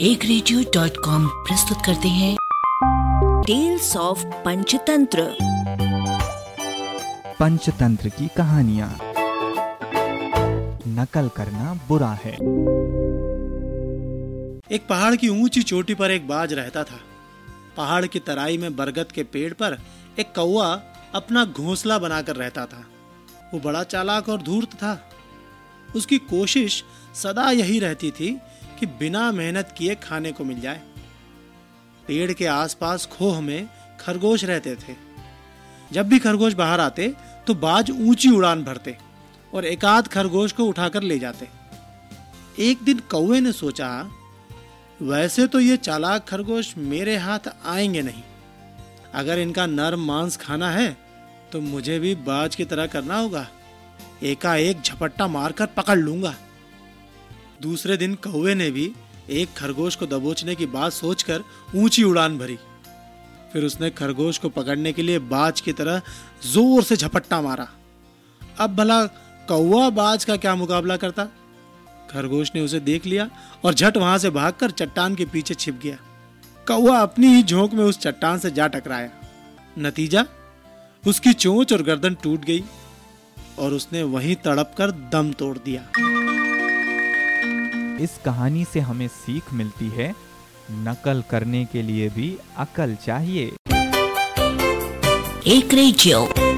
एक radio dot com प्रस्तुत करते हैं। टेल्स ऑफ़ पंचतंत्र पंचतंत्र की कहानियाँ। नकल करना बुरा है। एक पहाड़ की ऊँची चोटी पर एक बाज रहता था। पहाड़ की तराई में बरगद के पेड़ पर एक कौआ अपना घोंसला बनाकर रहता था। वो बड़ा चालाक और धूर्त था। उसकी कोशिश सदा यही रहती थी कि बिना मेहनत किए खाने को मिल जाए। पेड़ के आसपास खोह में खरगोश रहते थे। जब भी खरगोश बाहर आते तो बाज ऊँची उड़ान भरते और एकाध खरगोश को उठाकर ले जाते। एक दिन कौए ने सोचा, वैसे तो ये चालाक खरगोश मेरे हाथ आएँगे नहीं। अगर इनका नरम मांस खाना है तो मुझे भी बाज की तरह करना होगा। एकाएक झपट्टा मारकर पकड़ लूँगा। दूसरे दिन कौवे ने भी एक खरगोश को दबोचने की बात सोचकर ऊँची उड़ान भरी। फिर उसने खरगोश को पकड़ने के लिए बाज की तरह ज़ोर से झपट्टा मारा। अब भला कौवा बाज का क्या मुकाबला करता? खरगोश ने उसे देख लिया और झट वहाँ से भागकर चट्टान के पीछे छिप गया। कौवा अपनी ही झोंक में उस चट्टान से जा टकराया। नतीजा? उसकी चोंच और गर्दन टूट गई और उसने वहीं तड़प कर दम तोड़ दिया। इस कहानी से हमें सीख मिलती है। नकल करने के लिए भी अकल चाहिए। एक रेडियो।